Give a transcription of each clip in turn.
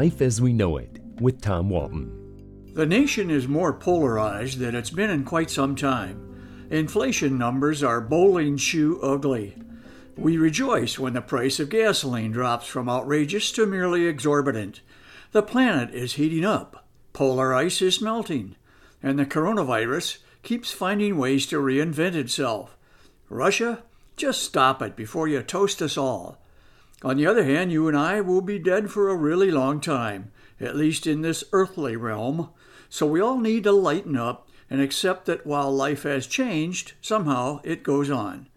Life as We Know It with Tom Walton. The nation is more polarized than it's been in quite some time. Inflation numbers are bowling shoe ugly. We rejoice when the price of gasoline drops from outrageous to merely exorbitant. The planet is heating up, polar ice is melting, and the coronavirus keeps finding ways to reinvent itself. Russia, just stop it before you toast us all. On the other hand, you and I will be dead for a really long time, at least in this earthly realm, so we all need to lighten up and accept that while life has changed, somehow it goes on.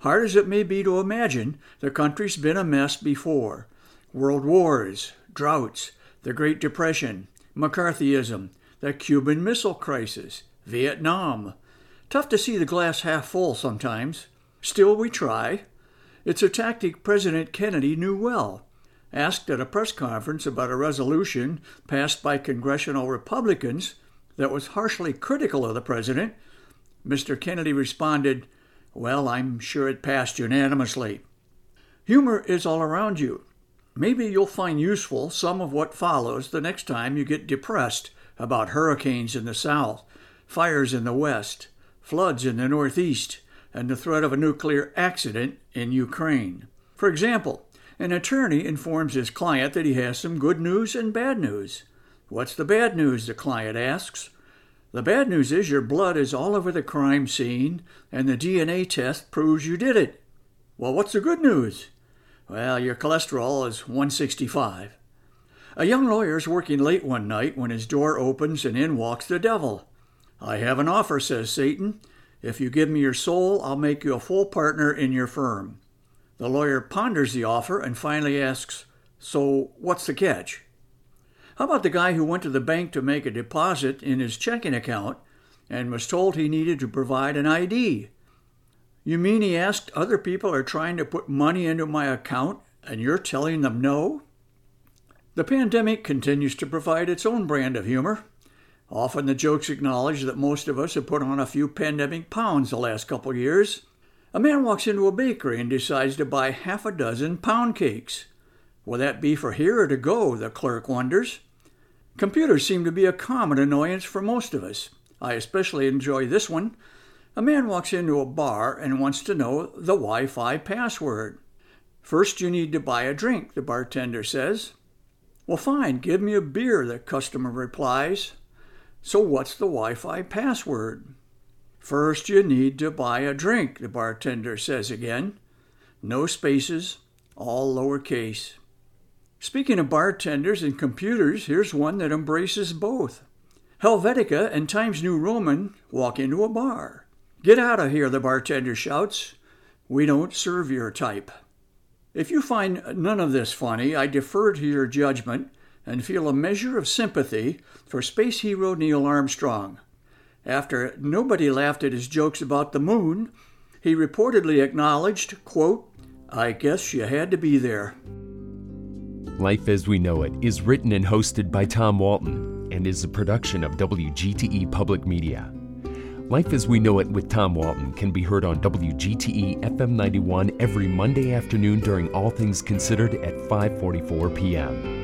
Hard as it may be to imagine, the country's been a mess before. World wars, droughts, the Great Depression, McCarthyism, the Cuban Missile Crisis, Vietnam. Tough to see the glass half full sometimes. Still, we try. It's a tactic President Kennedy knew well. Asked at a press conference about a resolution passed by congressional Republicans that was harshly critical of the president, Mr. Kennedy responded, Well, I'm sure it passed unanimously. Humor is all around you. Maybe you'll find useful some of what follows the next time you get depressed about hurricanes in the south, fires in the west, floods in the northeast, and the threat of a nuclear accident in Ukraine. For example, an attorney informs his client that he has some good news and bad news. What's the bad news? the client asks. The bad news is your blood is all over the crime scene, and the DNA test proves you did it. Well, what's the good news? Well, your cholesterol is 165. A young lawyer is working late one night when his door opens and in walks the devil. I have an offer, says Satan. If you give me your soul, I'll make you a full partner in your firm. The lawyer ponders the offer and finally asks, So, what's the catch? How about the guy who went to the bank to make a deposit in his checking account and was told he needed to provide an ID? You mean he asked other people are trying to put money into my account and you're telling them no? The pandemic continues to provide its own brand of humor. Often the jokes acknowledge that most of us have put on a few pandemic pounds the last couple years. A man walks into a bakery and decides to buy half a dozen pound cakes. Will that be for here or to go? The clerk wonders. Computers seem to be a common annoyance for most of us. I especially enjoy this one. A man walks into a bar and wants to know the Wi Fi password. First, you need to buy a drink, the bartender says. Well, fine, give me a beer, the customer replies. So, what's the Wi Fi password? First, you need to buy a drink, the bartender says again. No spaces, all lowercase. Speaking of bartenders and computers, here's one that embraces both. Helvetica and Times New Roman walk into a bar. Get out of here, the bartender shouts. We don't serve your type. If you find none of this funny, I defer to your judgment and feel a measure of sympathy for space hero Neil Armstrong. After nobody laughed at his jokes about the moon, he reportedly acknowledged, quote, I guess you had to be there. Life as We Know It is written and hosted by Tom Walton and is a production of WGTE Public Media. Life as We Know It with Tom Walton can be heard on WGTE FM 91 every Monday afternoon during All Things Considered at 5:44 p.m.